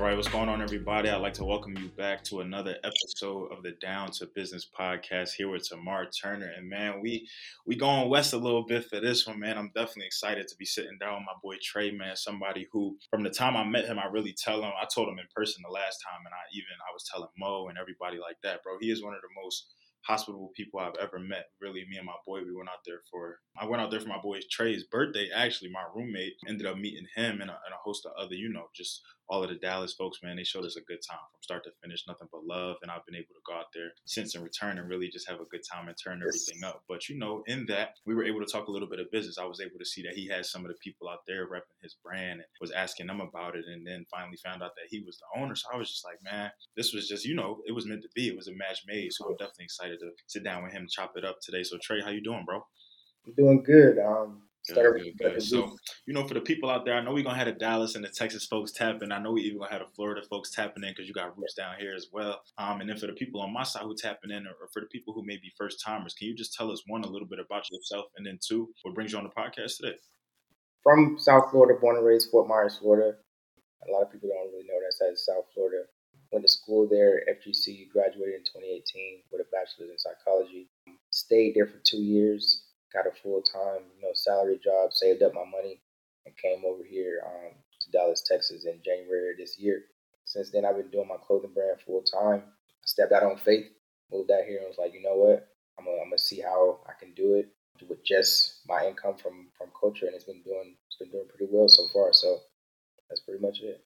All right, what's going on, everybody? I'd like to welcome you back to another episode of the Down to Business podcast here with Tamar Turner. And man, we we going west a little bit for this one, man. I'm definitely excited to be sitting down with my boy Trey, man. Somebody who, from the time I met him, I really tell him. I told him in person the last time, and I even I was telling Mo and everybody like that, bro. He is one of the most hospitable people I've ever met. Really, me and my boy, we went out there for, I went out there for my boy Trey's birthday. Actually, my roommate ended up meeting him and a, and a host of other, you know, just all of the Dallas folks, man. They showed us a good time from start to finish, nothing but love. And I've been able to go out there since and return and really just have a good time and turn everything up. But, you know, in that, we were able to talk a little bit of business. I was able to see that he had some of the people out there repping his brand and was asking them about it. And then finally found out that he was the owner. So I was just like, man, this was just, you know, it was meant to be. It was a match made. So I'm definitely excited to sit down with him, and chop it up today. So Trey, how you doing, bro? I'm doing good. Um, Good, good, good. So, you know, for the people out there, I know we're gonna have the Dallas and the Texas folks tapping. I know we even gonna have the Florida folks tapping in because you got roots down here as well. Um, and then for the people on my side who tapping in, or, or for the people who may be first timers, can you just tell us one a little bit about yourself, and then two, what brings you on the podcast today? From South Florida, born and raised Fort Myers, Florida. A lot of people don't really know that's as South Florida. Went to school there, FGC, graduated in 2018 with a bachelor's in psychology. Stayed there for two years got a full time, you know, salary job, saved up my money, and came over here um, to Dallas, Texas in January of this year. Since then, I've been doing my clothing brand full time. I stepped out on faith, moved out here, and was like, you know what? I'm gonna, I'm gonna see how I can do it with just my income from from Kulture, and it's been doing it's been doing pretty well so far. So that's pretty much it.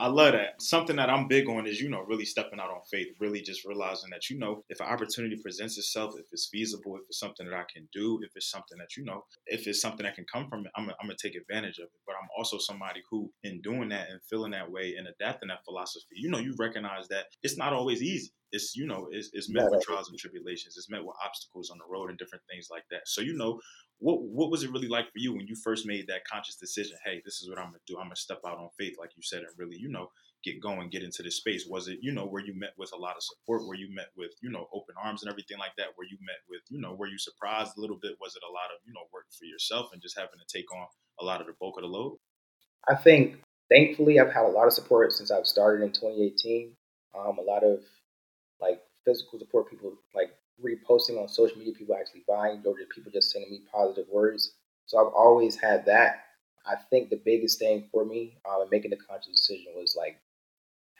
I love that. Something that I'm big on is, you know, really stepping out on faith, really just realizing that, you know, if an opportunity presents itself, if it's feasible, if it's something that I can do, if it's something that, you know, if it's something that can come from it, I'm, going to take advantage of it. But I'm also somebody who, in doing that and feeling that way and adapting that philosophy, you know, you recognize that it's not always easy it's you know it's, it's met with trials and tribulations it's met with obstacles on the road and different things like that so you know what what was it really like for you when you first made that conscious decision? Hey, this is what I'm gonna do. I'm gonna step out on faith, like you said, and really, you know, get going, get into this space. Was it, you know, where you met with a lot of support, where you met with, you know, open arms and everything like that? Where you met with, you know, were you surprised a little bit? Was it a lot of, you know, work for yourself and just having to take on a lot of the bulk of the load? I think, thankfully, I've had a lot of support since I've started in 2018. Um, a lot of like physical support, people like reposting on social media, people actually buying, or people just sending me positive words. So I've always had that. I think the biggest thing for me um, in making the conscious decision was like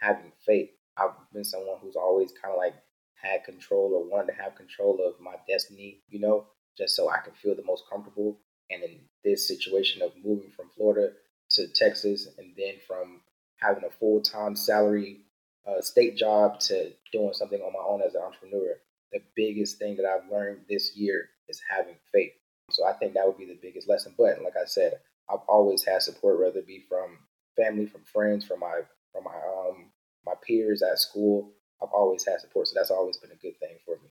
having faith. I've been someone who's always kind of like had control or wanted to have control of my destiny, you know, just so I can feel the most comfortable. And in this situation of moving from Florida to Texas and then from having a full time salary uh, state job to doing something on my own as an entrepreneur, the biggest thing that I've learned this year is having faith. So I think that would be the biggest lesson. But like I said, I've always had support, whether it be from family, from friends, from my from my um my peers at school. I've always had support, so that's always been a good thing for me.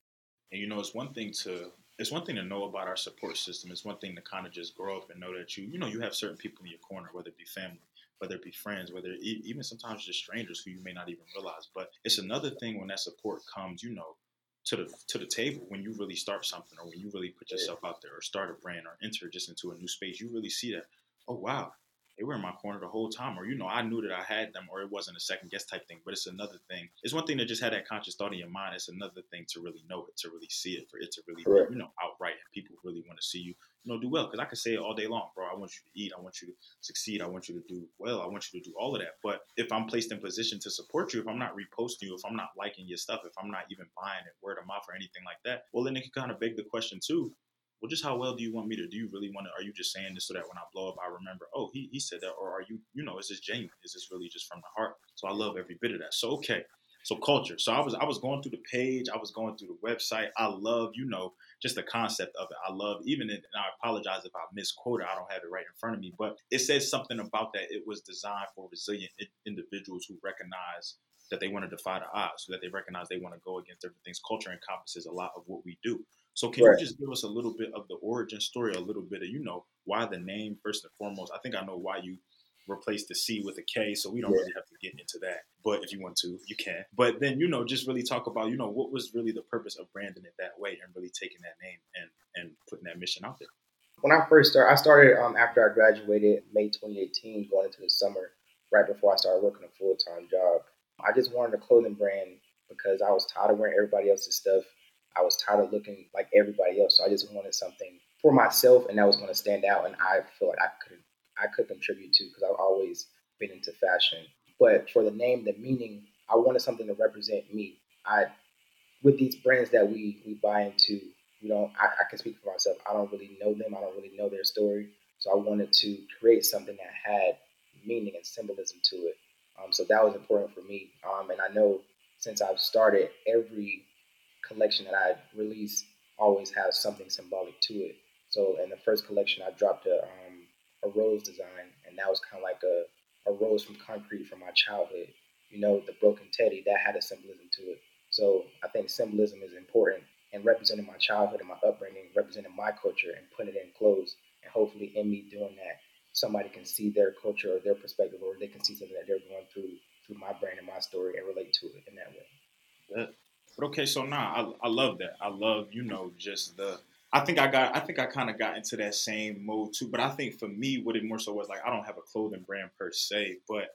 And you know, it's one thing to it's one thing to know about our support system. It's one thing to kind of just grow up and know that you you know you have certain people in your corner, whether it be family, whether it be friends, whether it, even sometimes just strangers who you may not even realize. But it's another thing when that support comes, you know, to the to the table when you really start something or when you really put yourself out there or start a brand or enter just into a new space you really see that oh wow they were in my corner the whole time, or you know, I knew that I had them, or it wasn't a second guess type thing. But it's another thing. It's one thing to just have that conscious thought in your mind. It's another thing to really know it, to really see it, for it to really, you know, outright, and people really want to see you, you know, do well. Because I can say it all day long, bro. I want you to eat. I want you to succeed. I want you to do well. I want you to do all of that. But if I'm placed in position to support you, if I'm not reposting you, if I'm not liking your stuff, if I'm not even buying it word of mouth or anything like that, well, then it can kind of beg the question too well, just how well do you want me to? Do you really want to? Are you just saying this so that when I blow up, I remember? Oh, he, he said that, or are you? You know, is this genuine? Is this really just from the heart? So I love every bit of that. So okay, so Kulture. So I was I was going through the page, I was going through the website. I love you know just the concept of it. I love even it, and I apologize if I misquote it. I don't have it right in front of me, but it says something about that. It was designed for resilient individuals who recognize that they want to defy the odds, so that they recognize they want to go against different things. Kulture encompasses a lot of what we do. So can right. you just give us a little bit of the origin story, a little bit of you know why the name first and foremost? I think I know why you replaced the C with a K, so we don't yeah. really have to get into that. But if you want to, you can. But then you know just really talk about you know what was really the purpose of branding it that way and really taking that name and and putting that mission out there. When I first started, I started um, after I graduated May 2018, going into the summer right before I started working a full time job. I just wanted a clothing brand because I was tired of wearing everybody else's stuff. I was tired of looking like everybody else. So I just wanted something for myself and that was going to stand out and I feel like I could I could contribute to because I've always been into fashion. But for the name, the meaning, I wanted something to represent me. I with these brands that we we buy into, you know, I, I can speak for myself. I don't really know them. I don't really know their story. So I wanted to create something that had meaning and symbolism to it. Um, so that was important for me. Um, and I know since I've started, every collection that I release always has something symbolic to it. So in the first collection, I dropped a um, a rose design, and that was kind of like a, a rose from concrete from my childhood. You know, the broken teddy that had a symbolism to it. So I think symbolism is important and representing my childhood and my upbringing, representing my culture and putting it in clothes. And hopefully, in me doing that, somebody can see their culture or their perspective, or they can see something that they're going through through my brand and my story and relate to it in that way. But okay, so now I, I love that. I love you know just the I think I got I think I kind of got into that same mode too. But I think for me, what it more so was like I don't have a clothing brand per se, but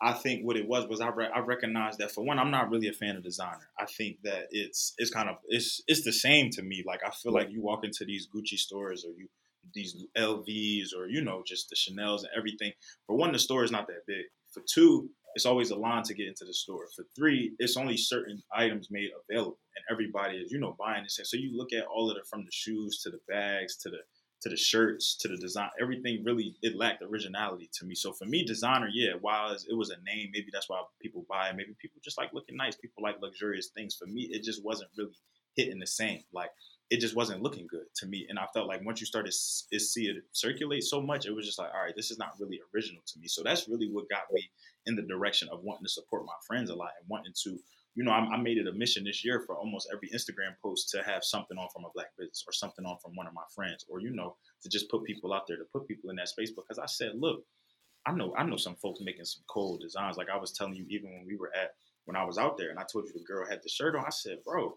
I think what it was was I re- I recognized that for one, I'm not really a fan of designer. I think that it's it's kind of it's it's the same to me. Like I feel like you walk into these Gucci stores or you these LVs or you know just the Chanel's and everything. For one, the store is not that big. For two, it's always a line to get into the store. For three, it's only certain items made available, and everybody is, you know, buying this. So you look at all of it from the shoes to the bags to the to the shirts to the design. Everything really it lacked originality to me. So for me, designer, yeah, while it was a name, maybe that's why people buy it. Maybe people just like looking nice. People like luxurious things. For me, it just wasn't really hitting the same. Like it just wasn't looking good to me. And I felt like once you started to see it circulate so much, it was just like, all right, this is not really original to me. So that's really what got me in the direction of wanting to support my friends a lot and wanting to, you know, I, I made it a mission this year for almost every Instagram post to have something on from a black business or something on from one of my friends, or you know, to just put people out there to put people in that space because I said, look, I know I know some folks making some cool designs. Like I was telling you, even when we were at when I was out there, and I told you the girl had the shirt on. I said, bro,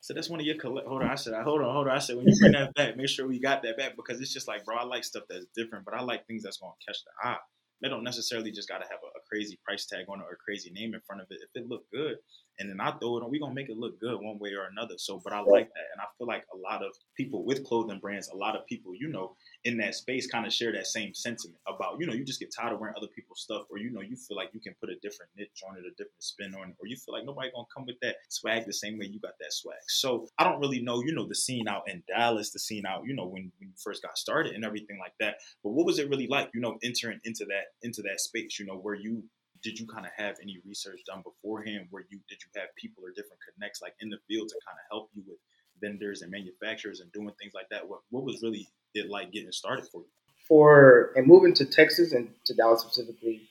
so that's one of your collect. Hold on, I said, hold on, hold on. I said, when you bring that back, make sure we got that back because it's just like, bro, I like stuff that's different, but I like things that's gonna catch the eye. They don't necessarily just gotta have a, a crazy price tag on it or a crazy name in front of it. If it look good, and then I throw it on, we gonna make it look good one way or another. So, but I like that, and I feel like a lot of people with clothing brands, a lot of people, you know, in that space kind of share that same sentiment about, you know, you just get tired of wearing other people's stuff, or you know, you feel like you can put a different niche on it, a different spin on it, or you feel like nobody gonna come with that swag the same way you got that swag. So I don't really know, you know, the scene out in Dallas, the scene out, you know, when, when you first got started and everything like that. But what was it really like, you know, entering into that into that space, you know, where you did you kind of have any research done beforehand where you did you have people or different connects like in the field to kind of help you with vendors and manufacturers and doing things like that what, what was really it like getting started for you? For and moving to Texas and to Dallas specifically,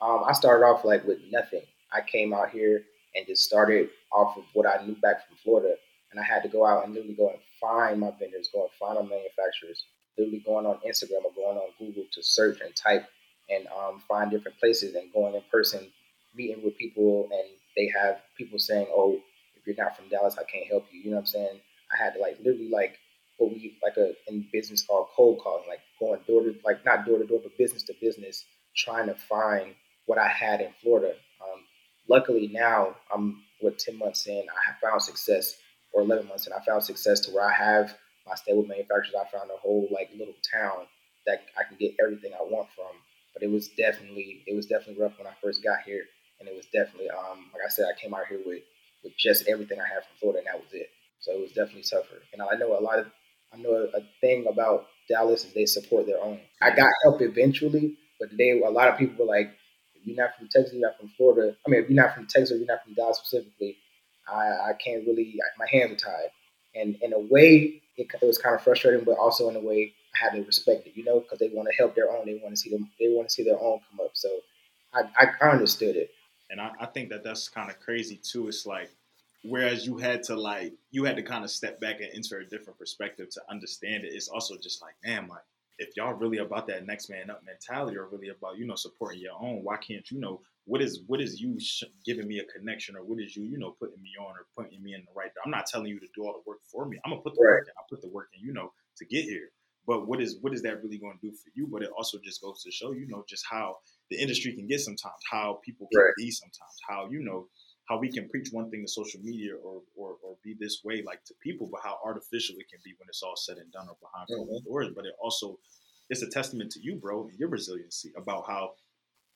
um, I started off like with nothing. I came out here and just started off of what I knew back from Florida, and I had to go out and literally go and find my vendors, go and find my manufacturers, literally going on Instagram or going on Google to search and type and um, find different places and going in person, meeting with people, and they have people saying, "Oh, if you're not from Dallas, I can't help you." You know what I'm saying? I had to like literally like what we like a in business called cold calling, like going door to like not door to door, but business to business, trying to find what I had in Florida. Um, luckily now I'm what ten months in, I have found success, or eleven months in, I found success to where I have my stable manufacturers. I found a whole like little town that I can get everything I want from. But it was definitely it was definitely rough when I first got here, and it was definitely um like I said, I came out here with with just everything I had from Florida, and that was it. So it was definitely tougher. And I know a lot of I know a, thing about Dallas is they support their own. I got help eventually, but they a lot of people were like, if you're not from Texas, you're not from Florida. I mean, if you're not from Texas, you're not from Dallas specifically. I, I can't really. My hands are tied, and in a way, it, it was kind of frustrating, but also in a way, Had to respect it, you know, because they want to help their own. They want to see them. They want to see their own come up. So I, I understood it. And I, I think that that's kind of crazy too. It's like whereas you had to like you had to kind of step back and enter a different perspective to understand it it's also just like damn like if y'all really about that next man up mentality or really about you know supporting your own why can't you know what is what is you sh- giving me a connection or what is you you know putting me on or putting me in the right i'm not telling you to do all the work for me i'm gonna put the right. work in i put the work in you know to get here but what is what is that really going to do for you but it also just goes to show you know just how the industry can get sometimes, how people can Right. be sometimes, how you know how we can preach one thing to social media or, or or be this way like to people, but how artificial it can be when it's all said and done or behind closed mm-hmm. doors. But it also it's a testament to you, bro, and your resiliency about how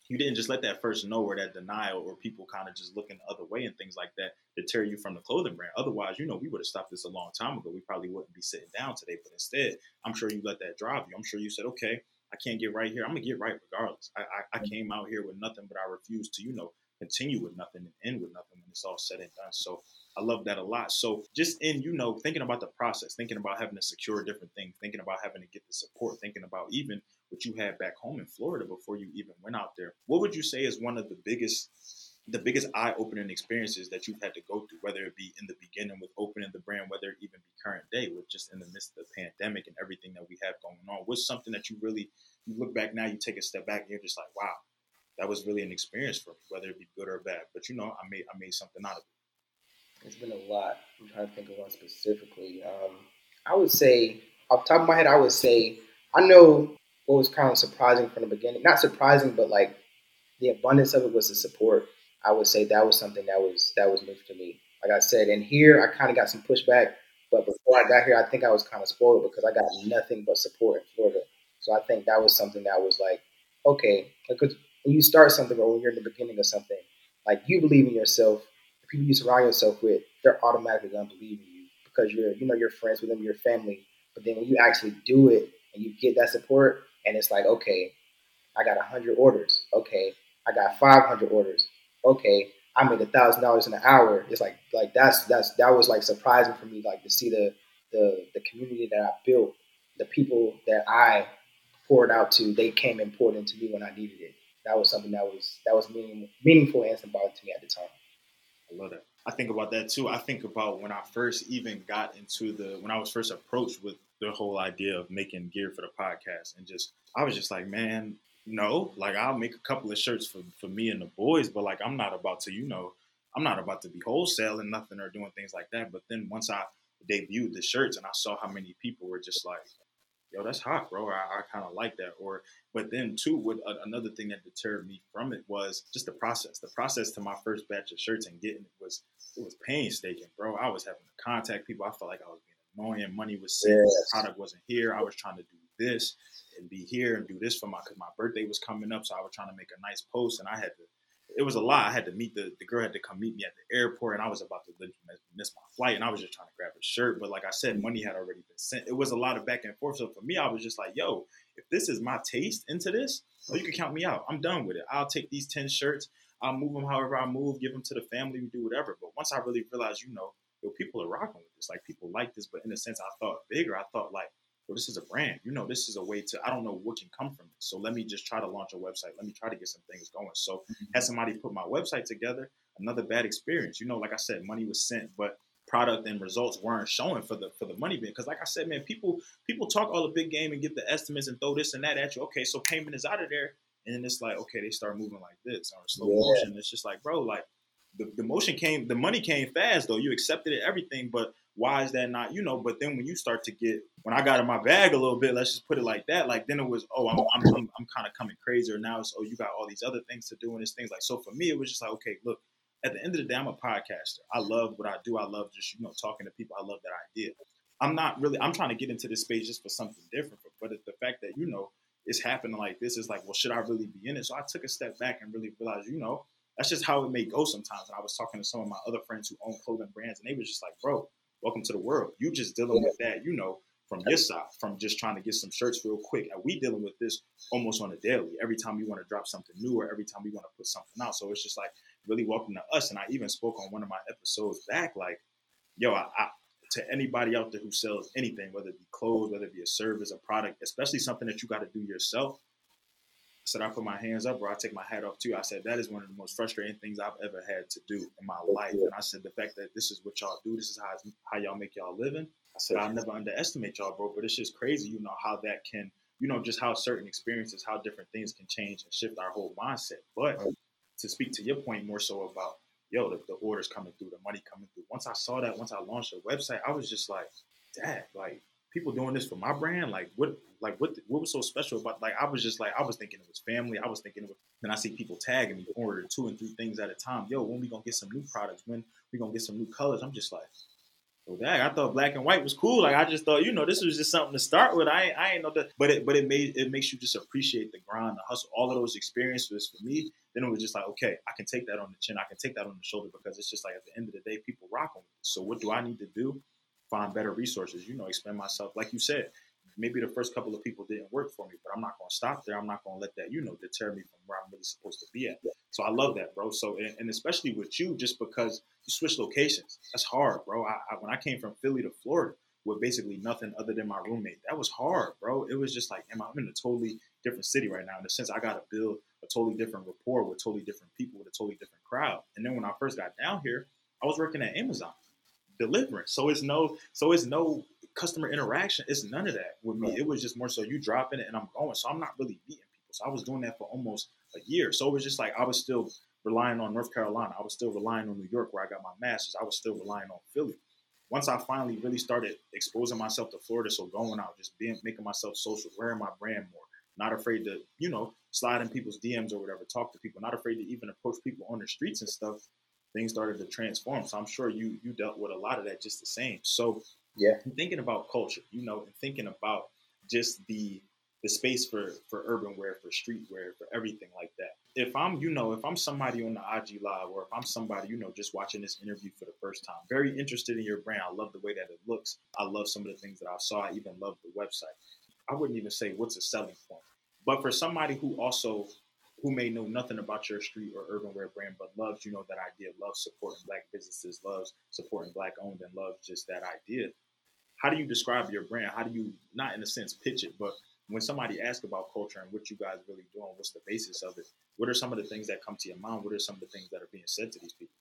you didn't just let that first no or that denial or people kind of just looking the other way and things like that deter you from the clothing brand. Otherwise, you know, we would have stopped this a long time ago. We probably wouldn't be sitting down today. But instead, I'm sure you let that drive you. I'm sure you said, okay, I can't get right here. I'm gonna get right regardless. I, I, I mm. came out here with nothing, but I refuse to, you know, continue with nothing and end with nothing when it's all said and done. So I love that a lot. So just in, you know, thinking about the process, thinking about having to secure different things, thinking about having to get the support, thinking about even what you had back home in Florida before you even went out there. What would you say is one of the biggest the biggest eye-opening experiences that you've had to go through, whether it be in the beginning with opening the brand, whether it even be current day with just in the midst of the pandemic and everything that we have going on? What's something that you really you look back now, you take a step back, and you're just like, wow, that was really an experience for me, whether it be good or bad. But you know, I made I made something out of it. It's been a lot. I'm trying to think of one specifically. Um, I would say, off top of my head, I would say I know what was kind of surprising from the beginning. Not surprising, but like the abundance of it was the support. I would say that was something that was that was new to me. Like I said, and here I kind of got some pushback, but before I got here, I think I was kind of spoiled because I got nothing but support in Florida. So I think that was something that was like, okay, because when you start something or when you're in the beginning of something, like you believe in yourself, the people you surround yourself with, they're automatically gonna believe in you because you're, you know, you're friends with them, your family. But then when you actually do it and you get that support, and it's like, okay, I got hundred orders. Okay, I got five hundred orders. Okay, I made a thousand dollars in an hour. It's like, like that's that's that was like surprising for me, like to see the the the community that I built, the people that I poured out to, they came and poured into me when I needed it. That was something that was that was meaning, meaningful and symbolic to me at the time. I love that. I think about that too. I think about when I first even got into the when I was first approached with the whole idea of making gear for the podcast and just I was just like, man, no, like I'll make a couple of shirts for, for me and the boys, but like I'm not about to, you know, I'm not about to be wholesaling nothing or doing things like that. But then once I debuted the shirts and I saw how many people were just like, yo, that's hot, bro. I, I kind of like that. Or, but then too, with uh, another thing that deterred me from it was just the process. The process to my first batch of shirts and getting it was it was painstaking, bro. I was having to contact people. I felt like I was being annoying. Money was sent. Yes. The product wasn't here. I was trying to do this and be here and do this for my because my birthday was coming up, so I was trying to make a nice post, and I had to. It was a lot. I had to meet the the girl had to come meet me at the airport, and I was about to miss- miss my flight, and I was just trying to grab a shirt. But like I said, money had already been sent. It was a lot of back and forth. So for me, I was just like, "Yo, if this is my taste into this, oh, you can count me out. I'm done with it. I'll take these ten shirts. I'll move them however I move. Give them to the family. We do whatever. But once I really realized, you know, yo, people are rocking with this. Like people like this. But in a sense, I thought bigger. I thought like well, this is a brand. You know, this is a way to, I don't know what can come from it. So let me just try to launch a website. Let me try to get some things going. So mm-hmm. had somebody put my website together, another bad experience. You know, like I said, money was sent, but product and results weren't showing for the for the money bin. Because like I said, man, people people talk all the big game and get the estimates and throw this and that at you. Okay, so payment is out of there. And then it's like, okay, they start moving like this or slow Yeah. motion. It's just like, bro, like the, the motion came, the money came fast though. You accepted it, everything, but why is that not, you know? But then when you start to get, when I got in my bag a little bit, let's just put it like that. Like then it was, oh, I'm, I'm, I'm, I'm kind of coming crazier now. It's, oh, you got all these other things to do and it's things like, so for me, it was just like, okay, look, at the end of the day, I'm a podcaster. I love what I do. I love just, you know, talking to people. I love that idea. I'm not really, I'm trying to get into this space just for something different. But the fact that, you know, it's happening like this is like, well, should I really be in it? So I took a step back and really realized, you know, that's just how it may go sometimes. And I was talking to some of my other friends who own clothing brands, and they was just like, bro, welcome to the world. You just dealing with that, you know, from your side, from just trying to get some shirts real quick. And we dealing with this almost on a daily. Every time we want to drop something new or every time we want to put something out. So it's just like really welcome to us. And I even spoke on one of my episodes back, like, yo, I, I to anybody out there who sells anything, whether it be clothes, whether it be a service, a product, especially something that you got to do yourself. I said I put my hands up, or I take my hat off too. I said that is one of the most frustrating things I've ever had to do in my life. And I said the fact that this is what y'all do, this is how how y'all make y'all living. I said I'll never underestimate y'all, bro. But it's just crazy, you know, how that can, you know, just how certain experiences, how different things can change and shift our whole mindset. But to speak to your point more so about yo, the, the orders coming through, the money coming through. Once I saw that, once I launched a website, I was just like, Dad, like people doing this for my brand. Like what like what what was so special about like I was just like I was thinking it was family. I was thinking it was then I see people tagging me order two and three things at a time. Yo, when we gonna get some new products? When we gonna get some new colors? I'm just like, well, dang, I thought black and white was cool. Like I just thought, you know, this was just something to start with. I I ain't know that, but it but it made it makes you just appreciate the grind, the hustle, all of those experiences for me. Then it was just like, okay, I can take that on the chin, I can take that on the shoulder because it's just like at the end of the day, people rock on me. So what do I need to do? Find better resources, you know, expand myself. Like you said, maybe the first couple of people didn't work for me, but I'm not going to stop there. I'm not going to let that, you know, deter me from where I'm really supposed to be at. So I love that, bro. So, and, and especially with you, just because you switch locations, that's hard, bro. I, I, when I came from Philly to Florida with basically nothing other than my roommate, that was hard, bro. It was just like, am I, I'm in a totally different city right now in the sense I got to build a totally different rapport with totally different people with a totally different crowd. And then when I first got down here, I was working at Amazon delivering. So it's no, so it's no customer interaction. It's none of that with me. It was just more so you dropping it and I'm going. So I'm not really meeting people. So I was doing that for almost a year. So it was just like I was still relying on North Carolina. I was still relying on New York where I got my master's. I was still relying on Philly. Once I finally really started exposing myself to Florida, so going out, just being making myself social, wearing my brand more, not afraid to, you know, slide in people's DMs or whatever, talk to people, not afraid to even approach people on the streets and stuff, things started to transform. So I'm sure you you dealt with a lot of that just the same. So yeah, thinking about Kulture, you know, and thinking about just the the space for for urban wear, for street wear, for everything like that. If I'm, you know, if I'm somebody on the IG live, or if I'm somebody, you know, just watching this interview for the first time, very interested in your brand. I love the way that it looks. I love some of the things that I saw. I even love the website. I wouldn't even say what's a selling point, but for somebody who also who may know nothing about your street or urban wear brand, but loves, you know, that idea, loves supporting black businesses, loves supporting black owned, and loves just that idea. How do you describe your brand? How do you, not in a sense, pitch it, but when somebody asks about Kulture and what you guys really doing, what's the basis of it? What are some of the things that come to your mind? What are some of the things that are being said to these people?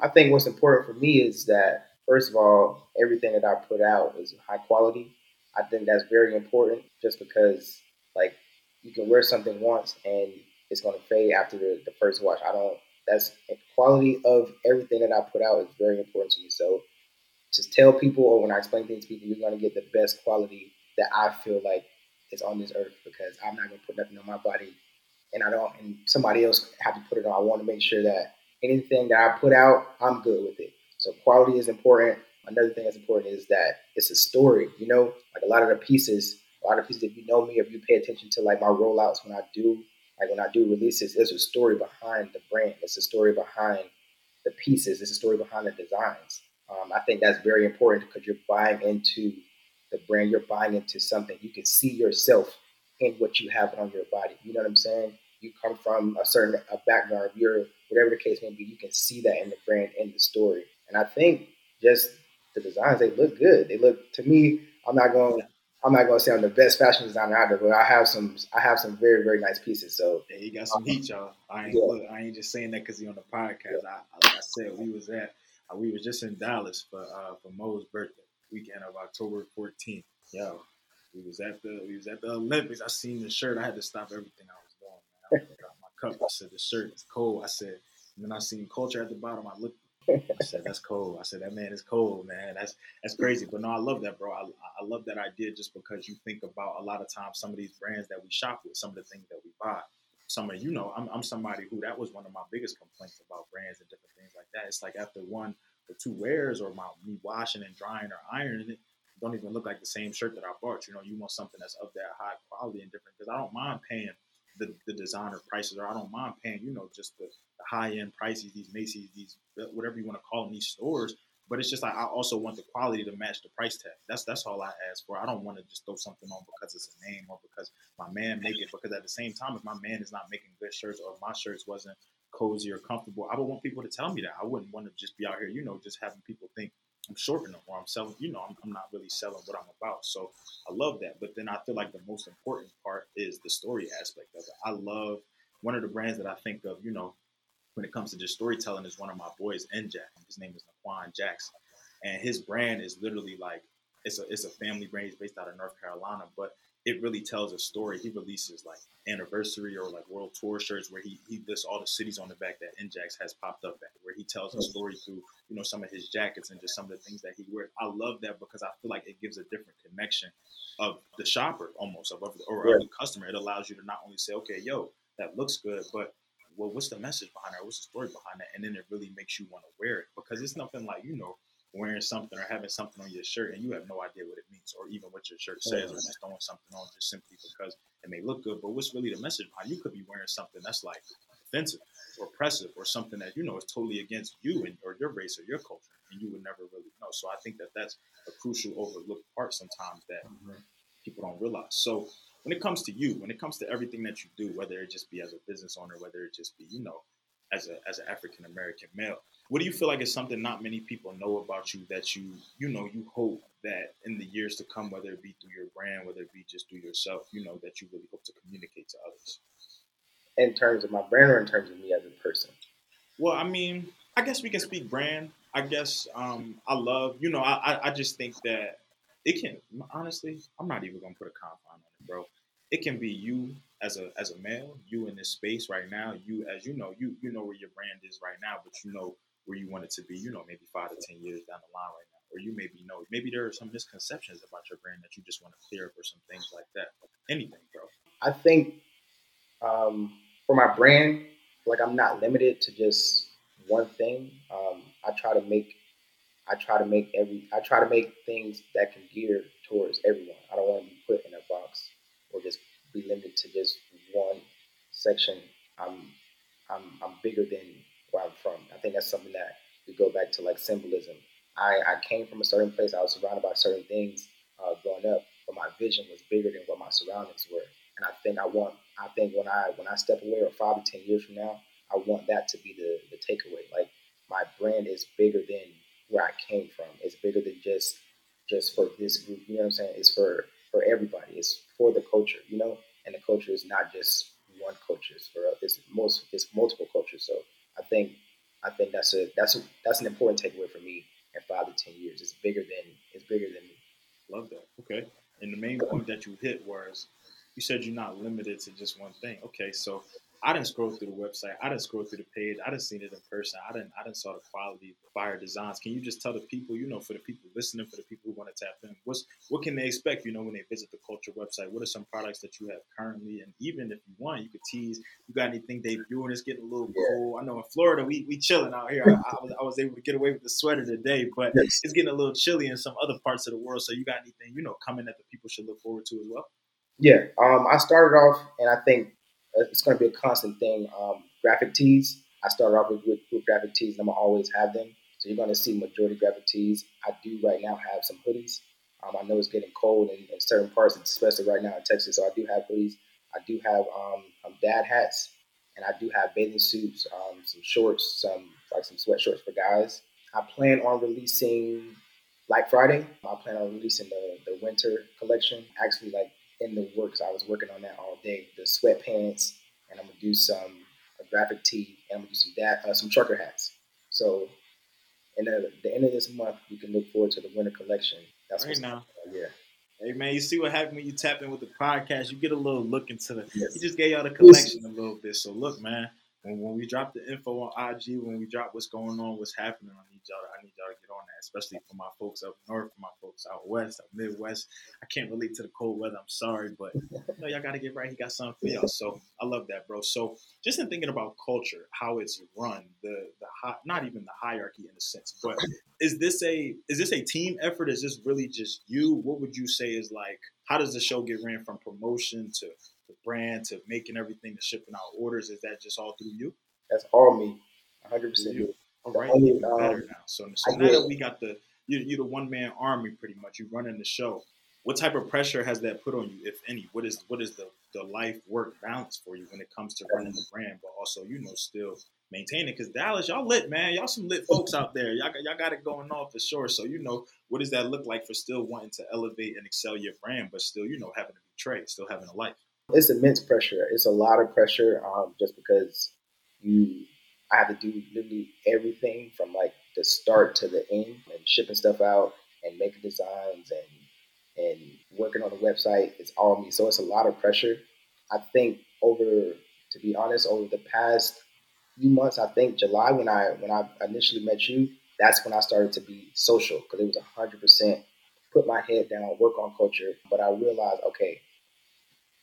I think what's important for me is that first of all, everything that I put out is high quality. I think that's very important just because like you can wear something once and it's going to fade after the, the first watch. I don't. That's quality of everything that I put out is very important to me. So to tell people or when I explain things to people, you're going to get the best quality that I feel like is on this earth because I'm not going to put nothing on my body and I don't, and somebody else have to put it on. I want to make sure that anything that I put out, I'm good with it. So quality is important. Another thing that's important is that it's a story. You know, like a lot of the pieces, a lot of pieces. If you know me, if you pay attention to like my rollouts when I do like when I do releases, there's a story behind the brand. It's a story behind the pieces. It's a story behind the designs. Um, I think that's very important because you're buying into the brand. You're buying into something. You can see yourself in what you have on your body. You know what I'm saying? You come from a certain a background. You're whatever the case may be. You can see that in the brand in the story. And I think just the designs they look good. They look to me. I'm not going I'm not gonna say I'm the best fashion designer either, but I have some I have some very very nice pieces. So yeah, you got some heat, y'all. I ain't yeah. look, I ain't just saying that because you're on the podcast. Yeah. I, like I said, we was at uh, we was just in Dallas for uh, for Mo's birthday weekend of October 14th. Yo, we was at the we was at the Olympics. I seen the shirt. I had to stop everything I was doing. Man. I got my cup. I said the shirt is cold. I said, and then I seen Kulture at the bottom. I looked I said, "That's cold." I said, "That man is cold, man. That's that's crazy." But no, I love that, bro. I, I love that idea just because you think about a lot of times some of these brands that we shop with, some of the things that we buy. Some of you know, I'm I'm somebody who that was one of my biggest complaints about brands and different things like that. It's like after one or two wears, or my me washing and drying or ironing it, don't even look like the same shirt that I bought. You know, you want something that's of that high quality and different because I don't mind paying the, the designer prices, or I don't mind paying, you know, just the, the high end prices, these Macy's, these uh, whatever you want to call them, these stores. But it's just like I also want the quality to match the price tag. That's that's all I ask for. I don't want to just throw something on because it's a name or because my man make it. Because at the same time, if my man is not making good shirts or my shirts wasn't cozy or comfortable, I would want people to tell me that. I wouldn't want to just be out here, you know, just having people think I'm shorting them or I'm selling, you know, I'm, I'm, not really selling what I'm about. So I love that. But then I feel like the most important part is the story aspect of it. I love one of the brands that I think of, you know, when it comes to just storytelling is one of my boys, NJack. His name is Naquan Jackson. And his brand is literally like, it's a, it's a family brand. He's based out of North Carolina, but it really tells a story. He releases like anniversary or like world tour shirts where he, he lists all the cities on the back that NJax has popped up at, where he tells a story through you know some of his jackets and just some of the things that he wears. I love that because I feel like it gives a different connection of the shopper almost of, or yeah. of the customer. It allows you to not only say, okay, yo, that looks good, but well, what's the message behind it? What's the story behind it? And then it really makes you want to wear it because it's nothing like you know wearing something or having something on your shirt and you have no idea what it means or even what your shirt says or just throwing something on just simply because it may look good. But what's really the message behind? You could be wearing something that's like offensive or oppressive or something that you know is totally against you and or your race or your culture, and you would never really know. So I think that that's a crucial overlooked part sometimes that mm-hmm. people don't realize. So when it comes to you, when it comes to everything that you do, whether it just be as a business owner, whether it just be you know as a as an African American male, what do you feel like is something not many people know about you that you you know you hope that in the years to come, whether it be through your brand, whether it be just through yourself, you know that you really hope to communicate to others? in terms of my brand or in terms of me as a person? Well, I mean, I guess we can speak brand. I guess um, I love, you know, I, I just think that it can honestly, I'm not even gonna put a confine on it, bro. It can be you as a as a male, you in this space right now, you as you know, you you know where your brand is right now, but you know where you want it to be, you know, maybe five to ten years down the line right now. Or you maybe know maybe there are some misconceptions about your brand that you just want to clear up or some things like that. Anything, bro. I think um, for my brand, like I'm not limited to just one thing. Um, I try to make I try to make every I try to make things that can gear towards everyone. I don't want to be put in a box or just be limited to just one section. I'm I'm I'm bigger than where I'm from. I think that's something that we go back to like symbolism. I, I came from a certain place. I was surrounded by certain things uh, growing up, but my vision was bigger than what my surroundings were. And I think I want I think when I when I step away or five to ten years from now, I want that to be the the takeaway. Like my brand is bigger than where I came from. It's bigger than just just for this group. You know what I'm saying? It's for for everybody. It's for the culture. You know, not just one culture. It's for it's most it's multiple cultures. So I think I think that's a that's a that's an important takeaway for me in five to ten years. It's bigger than it's bigger than me. Love that. Okay. And the main point that you hit was you said you're not limited to just one thing. Okay, so I didn't scroll through the website. I didn't scroll through the page. I didn't seen it in person. I didn't. I didn't saw the quality, of the fire designs. Can you just tell the people, you know, for the people listening, for the people who want to tap in, what's what can they expect? You know, when they visit the Kulture website, what are some products that you have currently? And even if you want, you could tease. You got anything debuting? It's getting a little cold. I know in Florida we we chilling out here. I, I, was I was able to get away with the sweater today, but yes. it's getting a little chilly in some other parts of the world. So you got anything, you know, coming that the people should look forward to as well? Yeah, um, I started off, and I think it's going to be a constant thing. Um, graphic tees. I started off with, with, with, graphic tees, and I'm gonna always have them. So you're going to see majority graphic tees. I do right now have some hoodies. Um, I know it's getting cold in, in, certain parts, especially right now in Texas. So I do have hoodies. I do have um, dad hats, and I do have bathing suits, um, some shorts, some like some sweatshirts for guys. I plan on releasing Black Friday. I plan on releasing the, the winter collection. Actually, like in the works. I was working on that all day. The sweatpants, and I'm gonna do some a graphic tee, and I'm gonna do some that uh, some trucker hats. So, in the, the, end of this month, you can look forward to the winter collection. That's right now. Yeah. Hey man, you see what happened when you tap in with the podcast? You get a little look into the. Yes. He just gave y'all the collection a little bit. So look, man, when, when we drop the info on IG, when we drop what's going on, what's happening, I need y'all. To, I need y'all to get on that, especially for my folks up north, for my folks out west, out Midwest. I can't relate to the cold weather. I'm sorry, but you know, y'all got to get right. He got something for y'all. So I love that, bro. So just in thinking about Kulture, how it's run, the the high, not even the hierarchy in a sense, but is this a is this a team effort? Is this really just you? What would you say is like? How does the show get ran from promotion to the brand to making everything to shipping out orders? Is that just all through you? That's all me, 100 percent you. All right, only, um, better now. So, so now that we got the you, you're the one man army pretty much. You're running the show. What type of pressure has that put on you, if any? What is what is the the life work balance for you when it comes to running the brand, but also you know still maintaining? Because Dallas, y'all lit, man. Y'all some lit folks out there. Y'all y'all got it going on for sure. So you know what does that look like for still wanting to elevate and excel your brand, but still you know having to be Trey, still having a life. It's immense pressure. It's a lot of pressure, um, just because you I have to do literally everything from like the start to the end and shipping stuff out and making designs and and working on the website. It's all me. So it's a lot of pressure. I think over to be honest, over the past few months, I think July when I when I initially met you, that's when I started to be social because it was hundred percent put my head down, work on Kulture. But I realized, okay,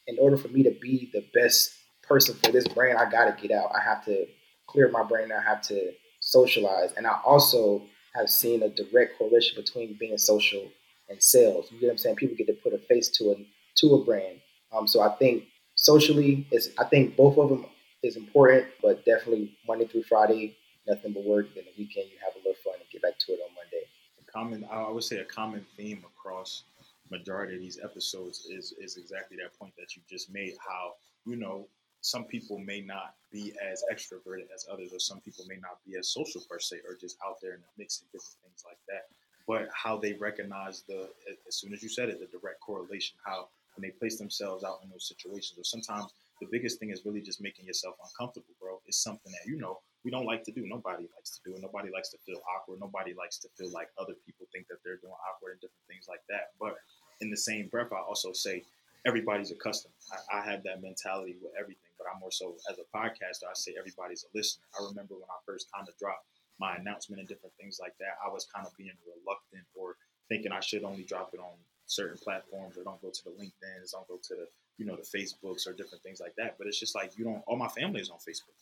in order for me to be the best person for this brand, I got to get out. I have to clear my brain. I have to socialize, and I also have seen a direct correlation between being social and sales. You get what I'm saying? People get to put a face to a to a brand. Um, so I think socially, is I think both of them is important, but definitely Monday through Friday, nothing but work. Then the weekend, you have a little fun and get back to it on Monday. A common, I would say, a common theme across majority of these episodes is is exactly that point that you just made. How you know some people may not be as extroverted as others, or some people may not be as social per se, or just out there in the mix and different things like that. But how they recognize the, as soon as you said it, the direct correlation, how when they place themselves out in those situations, or sometimes the biggest thing is really just making yourself uncomfortable, bro. It's something that, you know, we don't like to do. Nobody likes to do it. Nobody likes to feel awkward. Nobody likes to feel like other people think that they're doing awkward and different things like that. But in the same breath, I also say everybody's a customer. I, I have that mentality with everything, but I'm more so as a podcaster, I say everybody's a listener. I remember when I first kind of dropped my announcement and different things like that, I was kind of being reluctant or thinking I should only drop it on certain platforms or don't go to the LinkedIn's, don't go to the, you know, the Facebooks or different things like that. But it's just like, you don't, all my family is on Facebook.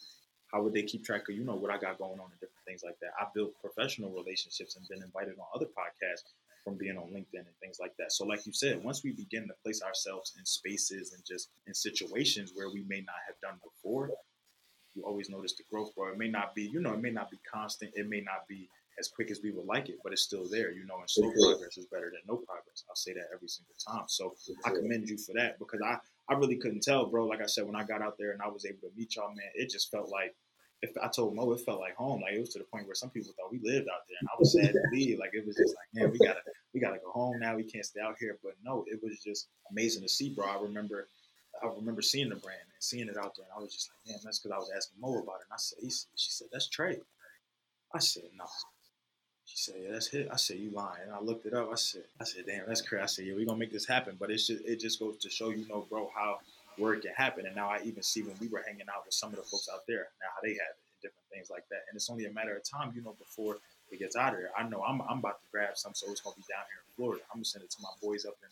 How would they keep track of, you know, what I got going on and different things like that? I built professional relationships and been invited on other podcasts from being on LinkedIn and things like that. So, like you said, once we begin to place ourselves in spaces and just in situations where we may not have done before, you always notice the growth, bro. It may not be, you know, it may not be constant. It may not be as quick as we would like it, but it's still there, you know, and slow mm-hmm. progress is better than no progress. I'll say that every single time. So I commend you for that because I, I really couldn't tell, bro. Like I said, when I got out there and I was able to meet y'all, man, it just felt like if I told Mo, oh, it felt like home. Like it was to the point where some people thought we lived out there, and I was sad to leave. Like it was just like, man, we gotta we gotta go home now. We can't stay out here. But no, it was just amazing to see, bro. I remember I remember seeing the brand and seeing it out there, and I was just like, man, that's because I was asking Mo about it. And I said, he, she said, that's Trey. I said, no. She said, yeah, that's it. I said, you lying. And I looked it up. I said, I said, damn, that's crazy. I said, yeah, we gonna make this happen. But it's just, it just goes to show you know, bro, how work can happen. And now I even see when we were hanging out with some of the folks out there, now how they have it and different things like that. And it's only a matter of time, you know, before it gets out of there. I know I'm, I'm about to grab some, so it's gonna be down here in Florida. I'm gonna send it to my boys up in,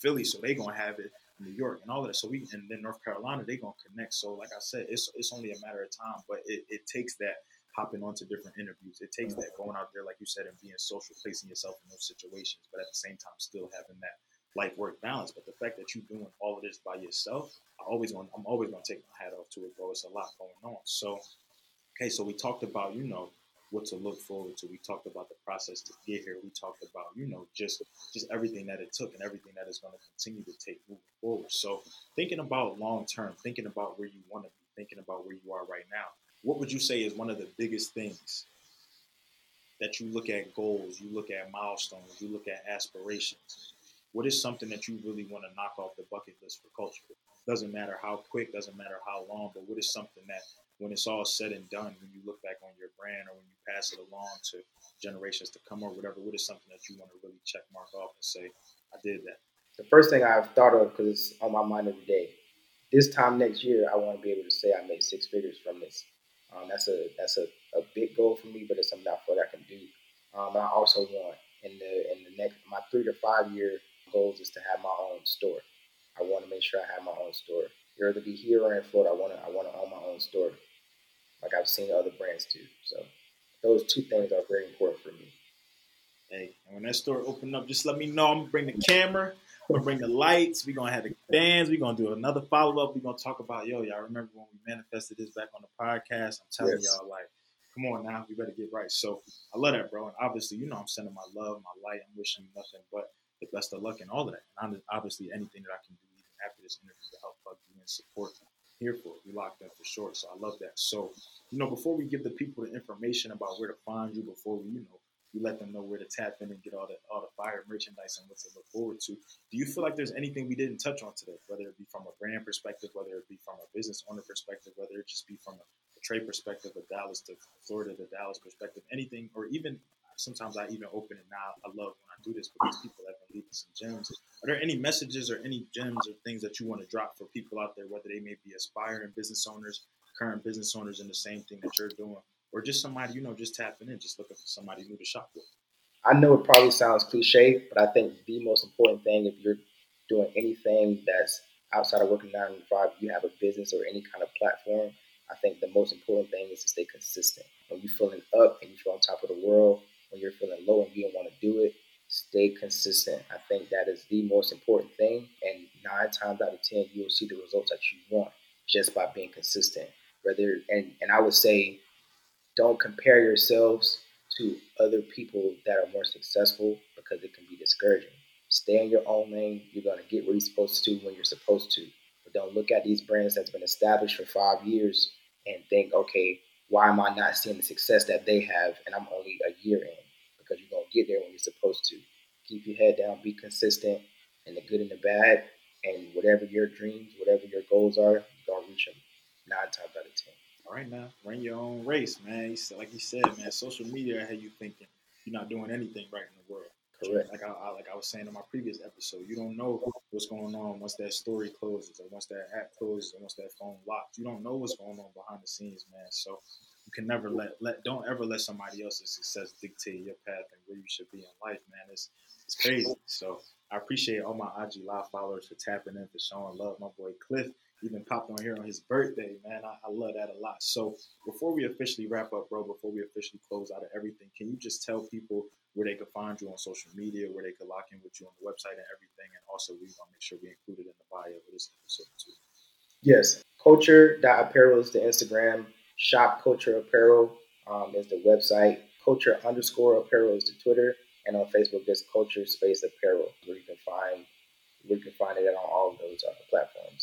Philly, so they're gonna have it in New York and all of that. So we and then North Carolina, they're gonna connect. So like I said, it's it's only a matter of time, but it, it takes that hopping onto different interviews. It takes that going out there, like you said, and being social, placing yourself in those situations, but at the same time still having that life work balance. But the fact that you're doing all of this by yourself, I always want I'm always gonna take my hat off to it, bro. It's a lot going on. So okay, so we talked about, you know, what to look forward to. We talked about the process to get here. We talked about, you know, just just everything that it took and everything that is going to continue to take moving forward. So thinking about long term, thinking about where you want to be, thinking about where you are right now, what would you say is one of the biggest things that you look at goals, you look at milestones, you look at aspirations? What is something that you really want to knock off the bucket list for Kulture? Doesn't matter how quick, doesn't matter how long, but what is something that when it's all said and done, when you look back on your brand or when you pass it along to generations to come or whatever, what is something that you want to really check mark off and say, I did that? The first thing I've thought of, because it's on my mind every day, this time next year, I want to be able to say I made six figures from this. Um, that's a that's a, a big goal for me, but it's something I feel I can do. Um, I also want in the in the next my three to five year goals is to have my own store. I want to make sure I have my own store. Either to be here or in Florida, I want to I want to own my own store like I've seen other brands do. So those two things are very important for me. Hey, when that store open up, just let me know. I'm gonna bring the camera. I'm gonna bring the lights. We're gonna have the bands. We're gonna do another follow up. We're gonna talk about yo, y'all remember when we manifested this back on the podcast? I'm telling yes. y'all, like, come on now, we better get right. So I love that, bro. And obviously, you know, I'm sending my love, my light. I'm wishing nothing but the best of luck and all of that. And obviously, anything that I can do even after this interview to help plug you and support here for it. We locked up for sure. So I love that. So, you know, before we give the people the information about where to find you, before we, you know, we let them know where to tap in and get all the all the fire merchandise and what to look forward to. Do you feel like there's anything we didn't touch on today, whether it be from a brand perspective, whether it be from a business owner perspective, whether it just be from a, a Trey perspective, a Dallas to Florida to Dallas perspective, anything, or even sometimes I even open it now. I love when I do this because people have been leaving some gems. Are there any messages or any gems or things that you want to drop for people out there, whether they may be aspiring business owners, current business owners in the same thing that you're doing, or just somebody you know just tapping in, just looking for somebody new to shop with? I know it probably sounds cliche, but I think the most important thing if you're doing anything that's outside of working nine to five, you have a business or any kind of platform. I think the most important thing is to stay consistent. When you're feeling up and you feel on top of the world, when you're feeling low and you don't want to do it, stay consistent. I think that is the most important thing. And nine times out of ten, you'll see the results that you want just by being consistent. Whether and and I would say, don't compare yourselves to other people that are more successful because it can be discouraging. Stay in your own lane. You're gonna get where you're supposed to when you're supposed to. But don't look at these brands that's been established for five years and think, okay, why am I not seeing the success that they have and I'm only a year in? Because you're gonna get there when you're supposed to. Keep your head down, be consistent in the good and the bad, and whatever your dreams, whatever your goals are, you're gonna reach them nine times out of ten. All right now, run your own race, man. Like you said, man, social media had you thinking you're not doing anything right in the world. Correct. Like I, I, like I was saying in my previous episode, you don't know what's going on once that story closes, or once that app closes, or once that phone locks. You don't know what's going on behind the scenes, man. So you can never let let don't ever let somebody else's success dictate your path and where you should be in life, man. It's it's crazy. So I appreciate all my IG live followers for tapping in, for showing love. My boy Cliff even popped on here on his birthday, man. I, I, love that a lot. So before we officially wrap up, bro, before we officially close out of everything, can you just tell people where they could find you on social media, where they could lock in with you on the website and everything, and also we want to make sure we include it in the bio of this episode too. Yes, kulture.apparel is the Instagram. Shop Kulture Apparel um, is the website. Kulture underscore apparel is the Twitter, and on Facebook, it's Kulture Space Apparel, where you can find you can find it on all of those uh, platforms.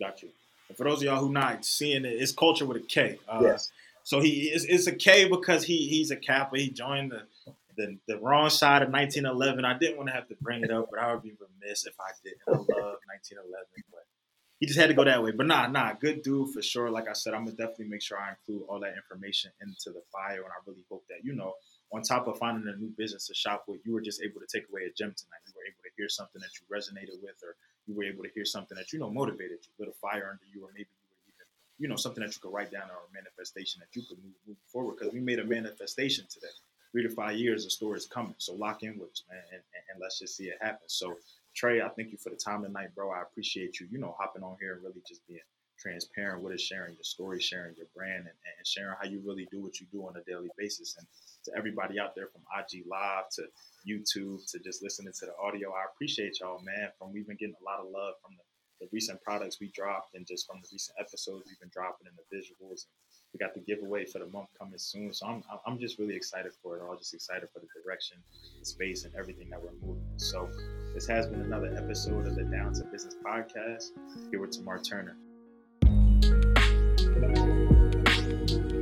Got you. And for those of y'all who not seeing it, it's culture with a K. Uh, yes. So he is it's a K because he he's a Kappa. He joined the, the the wrong side of 1911. I didn't want to have to bring it up, but I would be remiss if I didn't. I love 1911, but he just had to go that way. But nah, nah, good dude for sure. Like I said, I'm gonna definitely make sure I include all that information into the bio, and I really hope that you know, on top of finding a new business to shop with, you were just able to take away a gem tonight. You were able to hear something that you resonated with, or you were able to hear something that you know motivated you, lit a fire under you, or maybe you were even you know something that you could write down or a manifestation that you could move, move forward. Because we made a manifestation today. Three to five years, the story is coming. So lock in with us, man, and, and, and let's just see it happen. So Trey, I thank you for the time tonight, bro. I appreciate you, you know, hopping on here and really just being transparent with us, sharing your story, sharing your brand, and, and sharing how you really do what you do on a daily basis. And to everybody out there from IG Live to YouTube to just listening to the audio. I appreciate y'all, man. From we've been getting a lot of love from the, the recent products we dropped and just from the recent episodes we've been dropping and the visuals. And we got the giveaway for the month coming soon. So I'm, I'm just really excited for it all. Just excited for the direction, the space, and everything that we're moving. So this has been another episode of the Down to Business podcast here with Tamar Turner.